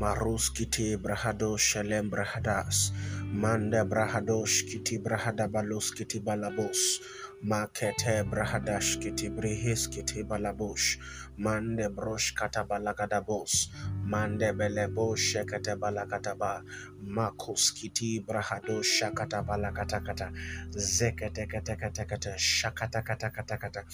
Maruskiti brahado shalem brahadas. Mande brahadosh kiti brahada kiti balabos. Makete brahadash kiti brihis kiti balabosh. Mande brosh kata balagadabos. Mande belebo shekete balakataba. Makos kiti brahado shakata balakatakata. Zekete kete kete kete shakata kata kata kata.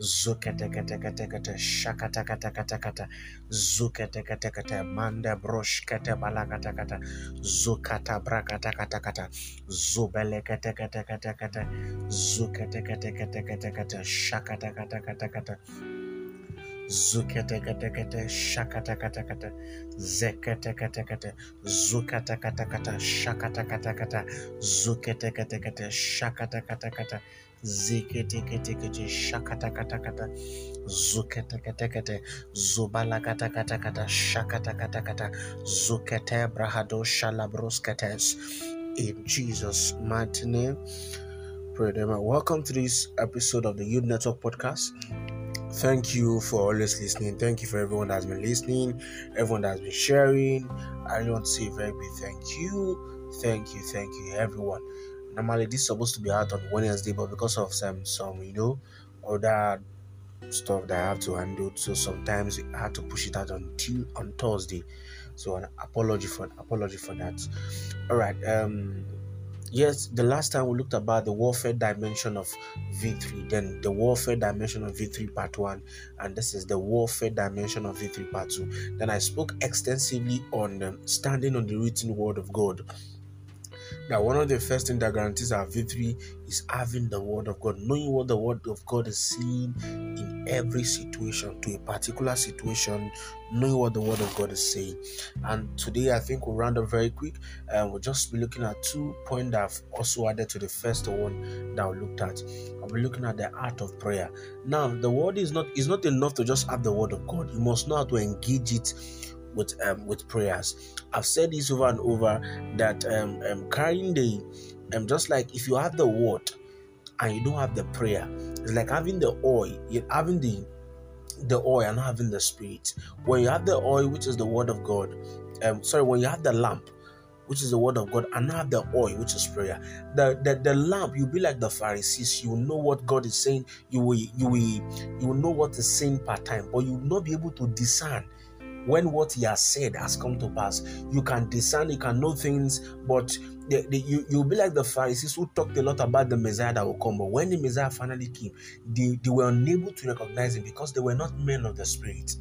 Zuketeketeketekete shakatakatakatakata zuketeketekete mande brosh kete balakatakata zukata brakatakatakata zubeleketeketekete zuketeketeketekete shakatakatakatakata zuketeketekete shakatakata zeketeketekete zukatakata shakatakatakata zuketeketekete shakatakata ziketeketekete shakatakata zuketeketekete zubalakatakata shakatakata zukete brahado shalabroskates in Jesus mighty name pray them welcome to this episode of the Youth Network podcast. Thank you for always listening. Thank you for everyone that's been listening, everyone that's been sharing. I want to say very big thank you, thank you, thank you, everyone. Normally, this is supposed to be out on Wednesday, but because of some, some you know, other stuff that I have to handle, so sometimes I had to push it out until on Thursday. So, an apology for an apology for that. All right. Um, yes, the last time we looked about the warfare dimension of victory, then the warfare dimension of victory part one, and this is the warfare dimension of victory part two. Then I spoke extensively on um, standing on the written word of God. Now, one of the first things that guarantees our victory is having the word of God, knowing what the word of God is saying in every situation, to a particular situation, knowing what the word of God is saying. And today, I think we'll round up very quick, and we'll just be looking at two points that I've also added to the first one that we looked at. I'll be looking at the art of prayer. Now, the word is not is not enough to just have the word of God. You must know how to engage it with um, with prayers. I've said this over and over that um, um carrying the um just like if you have the word and you don't have the prayer, it's like having the oil, you're having the the oil and not having the spirit. When you have the oil, which is the word of God, um sorry, when you have the lamp, which is the word of God, and have the oil, which is prayer. The, the the lamp, you'll be like the Pharisees. You know what God is saying. You will you will you will know what is saying part time, but you will not be able to discern when what he has said has come to pass. You can discern, you can know things, but the, the, you, you'll be like the Pharisees who talked a lot about the Messiah that will come. But when the Messiah finally came, they, they were unable to recognize him because they were not men of the Spirit.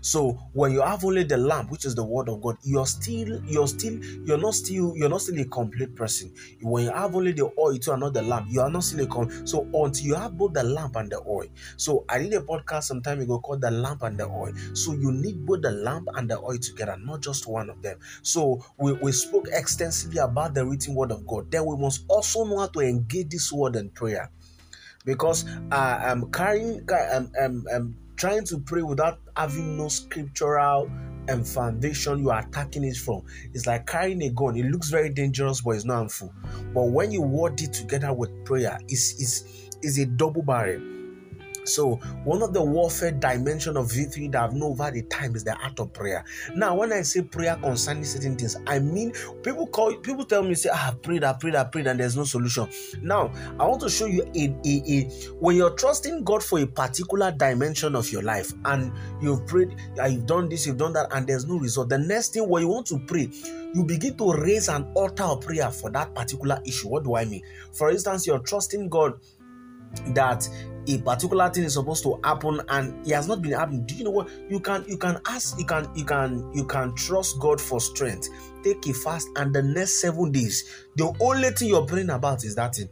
So when you have only the lamp, which is the word of God, you're still, you're still, you're not still, you're not still a complete person. When you have only the oil to another lamp, you are not still a complete. So until you have both the lamp and the oil. So I did a podcast some time ago called the lamp and the oil. So you need both the lamp and the oil together, not just one of them. So we, we spoke extensively about the written word of God. Then we must also know how to engage this word in prayer because uh, I'm carrying um, um, um, trying to pray without having no scriptural and foundation you are attacking it from. It's like carrying a gun. It looks very dangerous, but it's not harmful. But when you word it together with prayer, it's, it's, it's a double barrel. So one of the warfare dimension of victory that I've known over the time is the art of prayer. Now, when I say prayer concerning certain things, I mean people call people tell me say, ah, I prayed, I prayed, I prayed, and there's no solution. Now, I want to show you a, a, a when you're trusting God for a particular dimension of your life, and you've prayed, you've done this, you've done that, and there's no result. The next thing when you want to pray, you begin to raise an altar of prayer for that particular issue. What do I mean? For instance, you're trusting God that a particular thing is supposed to happen and it has not been happening. Do you know what? You can you can ask you can you can you can trust god for strength. Take a fast and the next seven days the only thing you're praying about is that thing.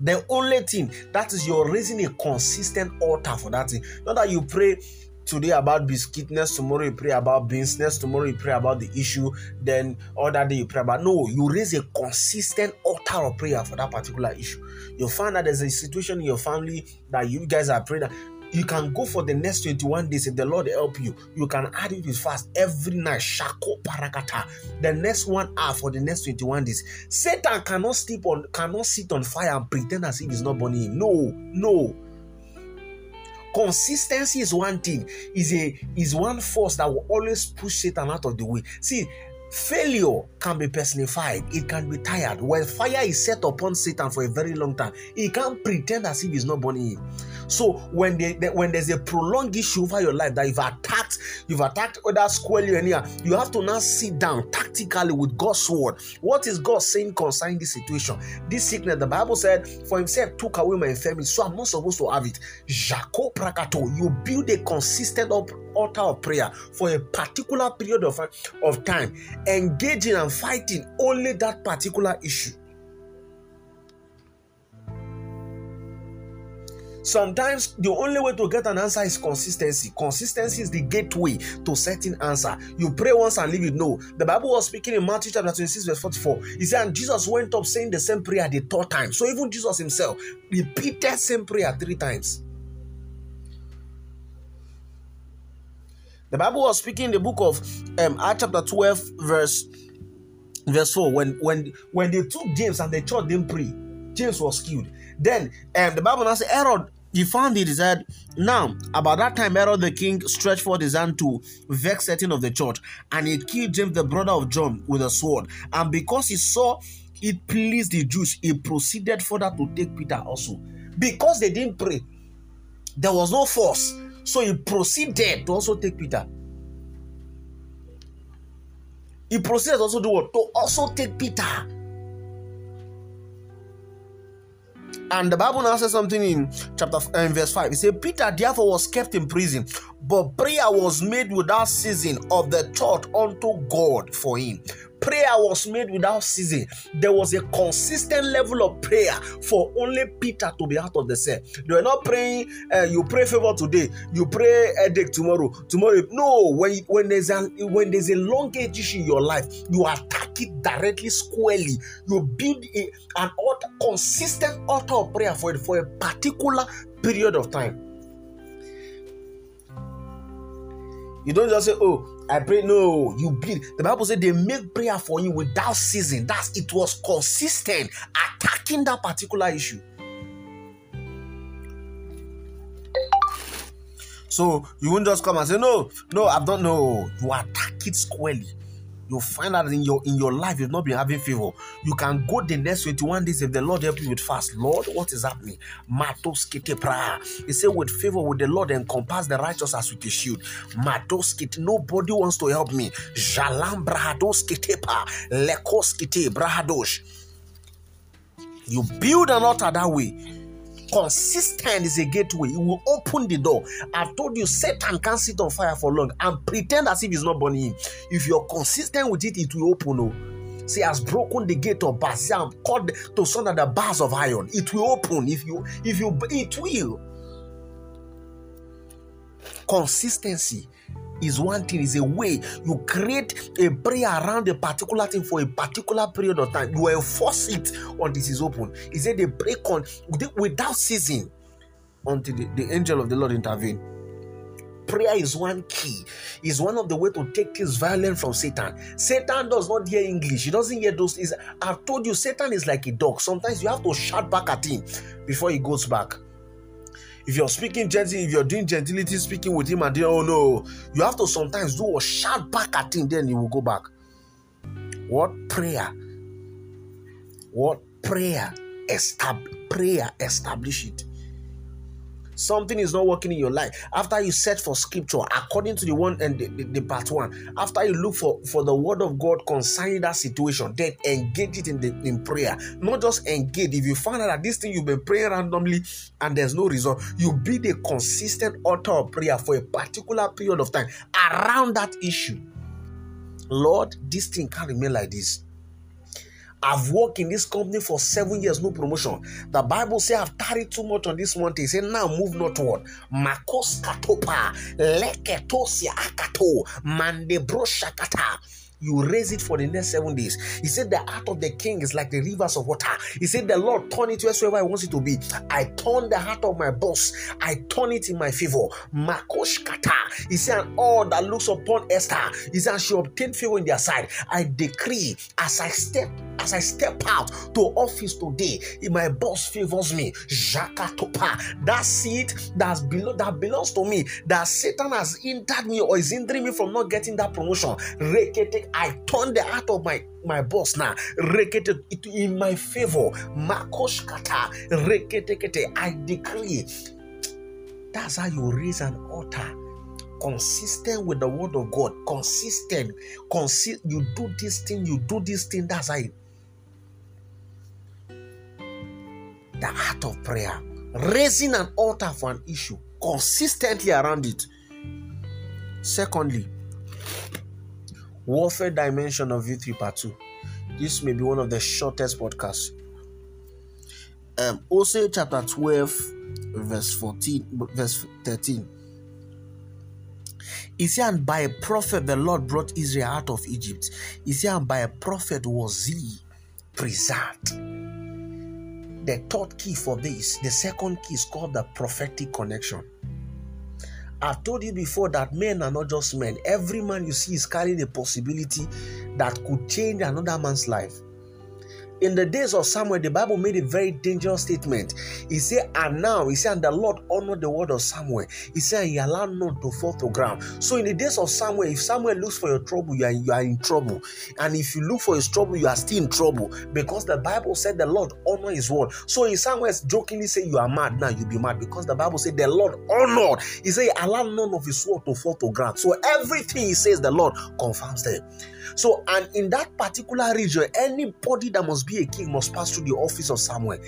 The only thing that is you're raising a consistent altar for that thing. Not that you pray today about biscuitness, tomorrow you pray about business, tomorrow you pray about the issue, then other day you pray about no, you raise a consistent altar of prayer for that particular issue. You'll find that there's a situation in your family that you guys are praying. You can go for the next 21 days if the Lord help you. You can add it with fast every night. Shako parakata. The next one hour for the next 21 days. Satan cannot sleep on cannot sit on fire and pretend as if he's not burning. No, no consistency is one thing. Is a is one force that will always push satan out of the way. See failure can be personified. It can be tired. When fire is set upon satan for a very long time. He can't pretend as if he's not burning so when they, they, when there's a prolonged issue over your life that you've attacked, you've attacked other squarely and here, you have to now sit down tactically with God's word. What is God saying concerning this situation? This sickness, the Bible said, for himself took away my infirmity, so I'm not supposed to have it. Jacob Prakato, you build a consistent altar of prayer for a particular period of, of time, engaging and fighting only that particular issue. Sometimes the only way to get an answer is consistency. Consistency is the gateway to certain answer. You pray once and leave it. No. The Bible was speaking in Matthew chapter 26, verse 44. He said, and Jesus went up saying the same prayer the third time. So even Jesus himself repeated same prayer three times. The Bible was speaking in the book of um, Acts chapter 12, verse verse 4. When when when they took James and the church didn't pray, James was killed. Then um, the Bible now says Herod he found it, he said, Now, about that time, Herod the king stretched forth his hand to vex certain of the church, and he killed James, the brother of John, with a sword. And because he saw it pleased the Jews, he proceeded further to take Peter also. Because they didn't pray, there was no force. So he proceeded to also take Peter. He proceeded also what? To also take Peter. And the Bible now says something in chapter uh, verse 5. It says, Peter therefore was kept in prison, but prayer was made without ceasing of the church unto God for him prayer was made without ceasing. There was a consistent level of prayer for only Peter to be out of the cell. They were not praying, uh, you pray favor today, you pray headache tomorrow. Tomorrow, no. When when there's a when there's a long age issue in your life, you attack it directly, squarely. You build a, an altar, consistent altar of prayer for it for a particular period of time. You don't just say, "Oh, I pray." No, you build. The Bible said they make prayer for you without ceasing. That's it was consistent attacking that particular issue. So you won't just come and say, "No, no, I've done." No, you attack it squarely you find out in your in your life you've not been having favor you can go the next 21 days if the lord help you with fast. Lord what is happening? Matos prayer he said with favor with the lord encompass the righteous as with a shield. Matos nobody wants to help me. Jalam brahados pa lekos brahadosh. You build an altar that way consistent is a gateway. It will open the door. I've told you, Satan can't sit on fire for long and pretend as if he's not burning him. If you're consistent with it, it will open. Oh. See, has broken the gate of I'm called to sunder the bars of iron. It will open if you, if you, it will. Consistency is one thing, is a way you create a prayer around a particular thing for a particular period of time. You enforce it until it is open. He said they break on without ceasing until the, the angel of the Lord intervene. Prayer is one key, is one of the way to take this violence from Satan. Satan does not hear English, he doesn't hear those. Is I've told you, Satan is like a dog. Sometimes you have to shout back at him before he goes back. If you're speaking gentle, if you're doing gentility, speaking with him, and then, oh no, you have to sometimes do a shout back at him, then he will go back. What prayer? What prayer? Estab- prayer establish it something is not working in your life after you search for scripture according to the one and the, the, the, part one after you look for for the word of god concerning that situation then engage it in the in prayer. Not just engage if you find out that this thing you've been praying randomly and there's no result you be the consistent altar of prayer for a particular period of time around that issue. Lord this thing can't remain like this I've worked in this company for seven years, no promotion. The Bible says I've carried too much on this mountain. Say now move not northward. Makos katopa leketosia akato mandebro shakata. you raise it for the next seven days. He said, The heart of the king is like the rivers of water. He said, The Lord turn it wheresoever I want it to be. I turn the heart of my boss, I turn it in my favor. Makosh kata. He said, And all that looks upon Esther, he said, She obtained favor in their side. I decree as I step as I step out to office today, if my boss favors me, Jakatopa, that seat that's below that belongs to me, that Satan has hindered me or is hindering me from not getting that promotion. Rekete, I turn the heart of my my boss now. Rekete it in my favor. Makoshkata. Rekete kete. I decree. That's how you raise an altar consistent with the word of God, consistent, consi- you do this thing, you do this thing, that's how it, the art of prayer, raising an altar for an issue consistently around it. Secondly, warfare dimension of victory Part 2. This may be one of the shortest podcasts. Um, Hosea, chapter 12, verse 14, verse 13. He said, and by a prophet the Lord brought Israel out of Egypt. He said, and by a prophet was he preserved. The third key for this, the second key is called the prophetic connection. I've told you before that men are not just men. Every man you see is carrying a possibility that could change another man's life. In the days of Samuel, the Bible made a very dangerous statement. He said, And now, he said, and the Lord honored the word of Samuel. He said, He allowed none to fall to ground. So, in the days of Samuel, if Samuel looks for your trouble, you are, you are in trouble. And if you look for his trouble, you are still in trouble because the Bible said the Lord honor his word. So, in Samuel jokingly say, You are mad now, you be mad because the Bible said the Lord honored. He said, Allow none of his word to fall to ground. So, everything he says, the Lord confirms them. So, and in that particular region, anybody that must be a king must pass through the office of Samuel.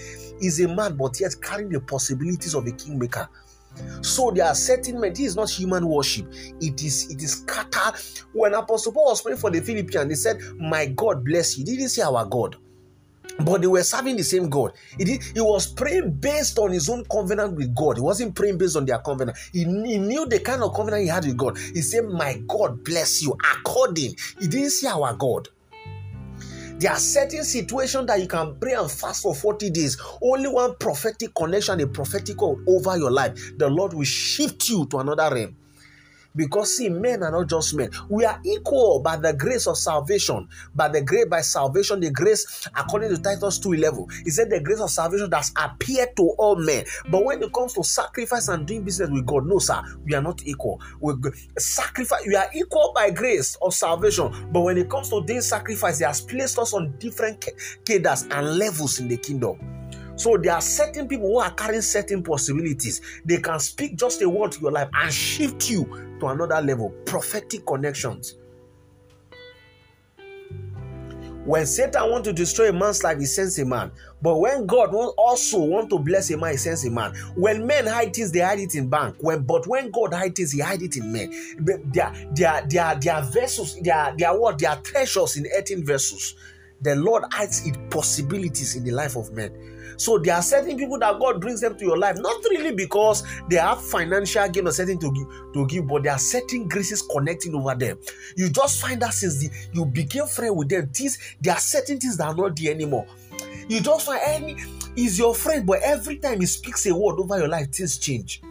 He's a man, but yet carrying the possibilities of a kingmaker. So there are certain men. This is not human worship. It is it is scattered. When Apostle Paul was praying for the Philippians, they said, "My God bless you." Didn't say our God but they were serving the same God. He, did, he was praying based on his own covenant with God. He wasn't praying based on their covenant. He, he knew the kind of covenant he had with God. He said, My God bless you according. He didn't say our God. There are certain situations that you can pray and fast for 40 days. Only one prophetic connection, a prophetic over your life. The Lord will shift you to another realm. Because see, men are not just men. We are equal by the grace of salvation. By the grace, by salvation, the grace, according to Titus 2:11, he said the grace of salvation that's appeared to all men. But when it comes to sacrifice and doing business with God, no, sir, we are not equal. We sacrifice, we are equal by grace of salvation. But when it comes to doing sacrifice, He has placed us on different cadres and levels in the kingdom. So there are certain people who are carrying certain possibilities. They can speak just a word to your life and shift you to another level. Prophetic connections. When Satan want to destroy a man's life, he sends a man. But when God also want to bless a man, he sends a man. When men hide things, they hide it in bank. When but when God hide things, he hide it in men. Their their their their vessels, their their what? Their treasures in earthen vessels. The Lord hides its possibilities in the life of men. So there are certain people that God brings them to your life, not really because they have financial gain or certain to give, to give, but there are certain graces connecting over them. You just find that since the, you became friend with them, things there are certain things that are not there anymore. You just find any is your friend, but every time he speaks a word over your life, things change.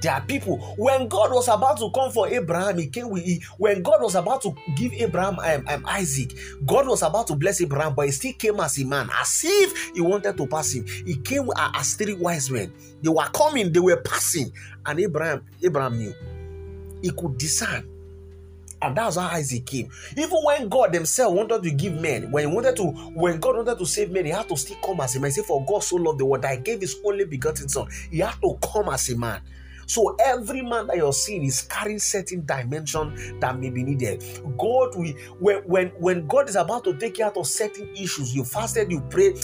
There are people. When God was about to come for Abraham, he came with. He, when God was about to give Abraham um, um, Isaac, God was about to bless Abraham, but he still came as a man, as if he wanted to pass him. He came as three wise men. They were coming, they were passing, and Abraham, Abraham knew. He could discern. And that's how Isaac came. Even when God Himself wanted to give men, when He wanted to, when God wanted to save men, He had to still come as a man. He said, For God so loved the world that He gave His only begotten Son. He had to come as a man. So every man that you're seeing is carrying certain dimension that may be needed. God, we when when God is about to take you out of certain issues, you fasted, you pray,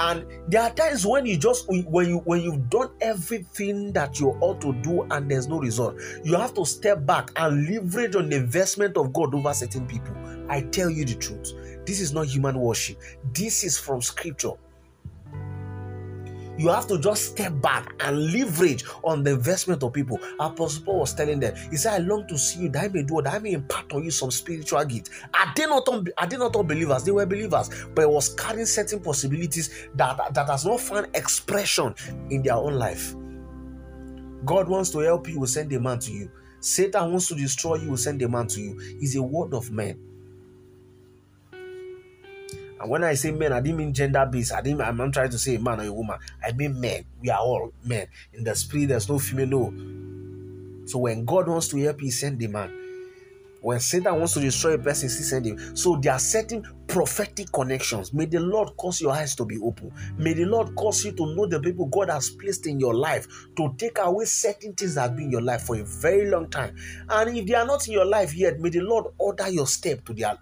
and there are times when you just when you when you've done everything that you ought to do and there's no result you have to step back and leverage on the investment of god over certain people. I tell you the truth. This is not human worship. This is from scripture You have to just step back and leverage on the investment of people. Apostle Paul was telling them, He said, I long to see you that I may do that I may impart on you some spiritual gift. Are they not are they not all believers? They were believers, but it was carrying certain possibilities that, that has not found expression in their own life. God wants to help you, will send a man to you. Satan wants to destroy you, will send a man to you. It's a word of man. And when I say men, I didn't mean gender based. I didn't. I'm not trying to say a man or a woman. I mean men. We are all men. In the spirit, there's no female. No. So when God wants to help, He send the man. When Satan wants to destroy a person, he send him. So there are certain prophetic connections. May the Lord cause your eyes to be open. May the Lord cause you to know the people God has placed in your life to take away certain things that have been in your life for a very long time. And if they are not in your life yet, may the Lord order your step to their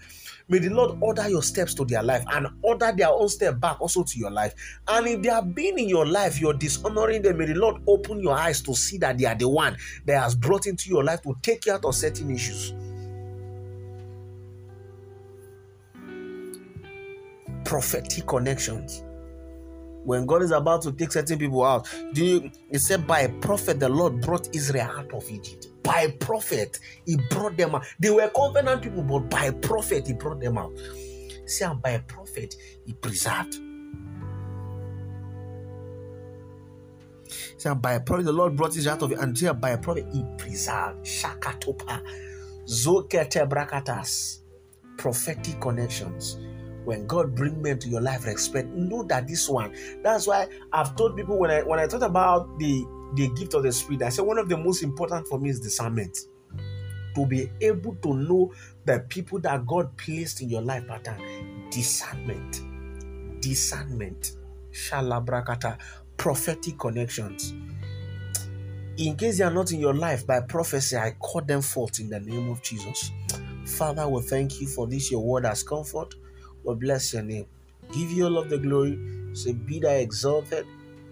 May the Lord order your steps to their life and order their own step back also to your life. And if they have been in your life, you're dishonoring them. May the Lord open your eyes to see that they are the one that has brought into your life to take you out of certain issues. Prophetic connections. When God is about to take certain people out, do you, it said by a prophet the Lord brought Israel out of Egypt. By a prophet, He brought them out. They were covenant people, but by a prophet, He brought them out. See, and by a prophet, He preserved. See, and by a prophet, the Lord brought Israel out of it, and here by a prophet, He preserved. Shakatopa, Zokete Brakatas, prophetic connections when God bring men to your life, respect. Know that this one. That's why I've told people when I when I talk about the the gift of the spirit, I say one of the most important for me is discernment. To be able to know the people that God placed in your life pattern. Discernment. Discernment. Shalabrakata. Prophetic connections. In case they are not in your life by prophecy, I call them forth in the name of Jesus. Father, we thank you for this, your word as comfort. We bless your name. Give you all of the glory. Say, be thou exalted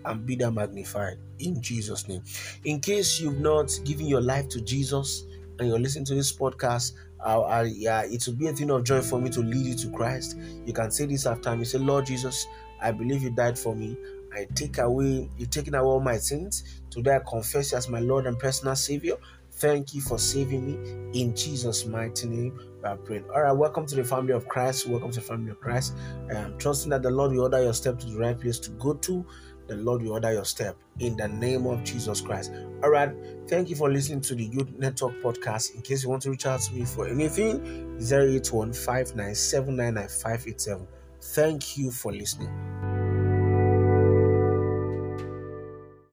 and be thou magnified in Jesus' name. In case you've not given your life to Jesus and you're listening to this podcast, uh, uh, yeah, it will be a thing of joy for me to lead you to Christ. You can say this after me. Say, Lord Jesus, I believe you died for me. I take away, you've taken away all my sins. Today I confess you as my Lord and personal Savior. Thank you for saving me. In Jesus' mighty name, we praying. All right, welcome to the family of Christ. Welcome to the family of Christ. I'm trusting that the Lord will order your step to the right place to go to. The Lord will order your step in the name of Jesus Christ. All right, thank you for listening to the Youth Network podcast. In case you want to reach out to me for anything, 081 Thank you for listening.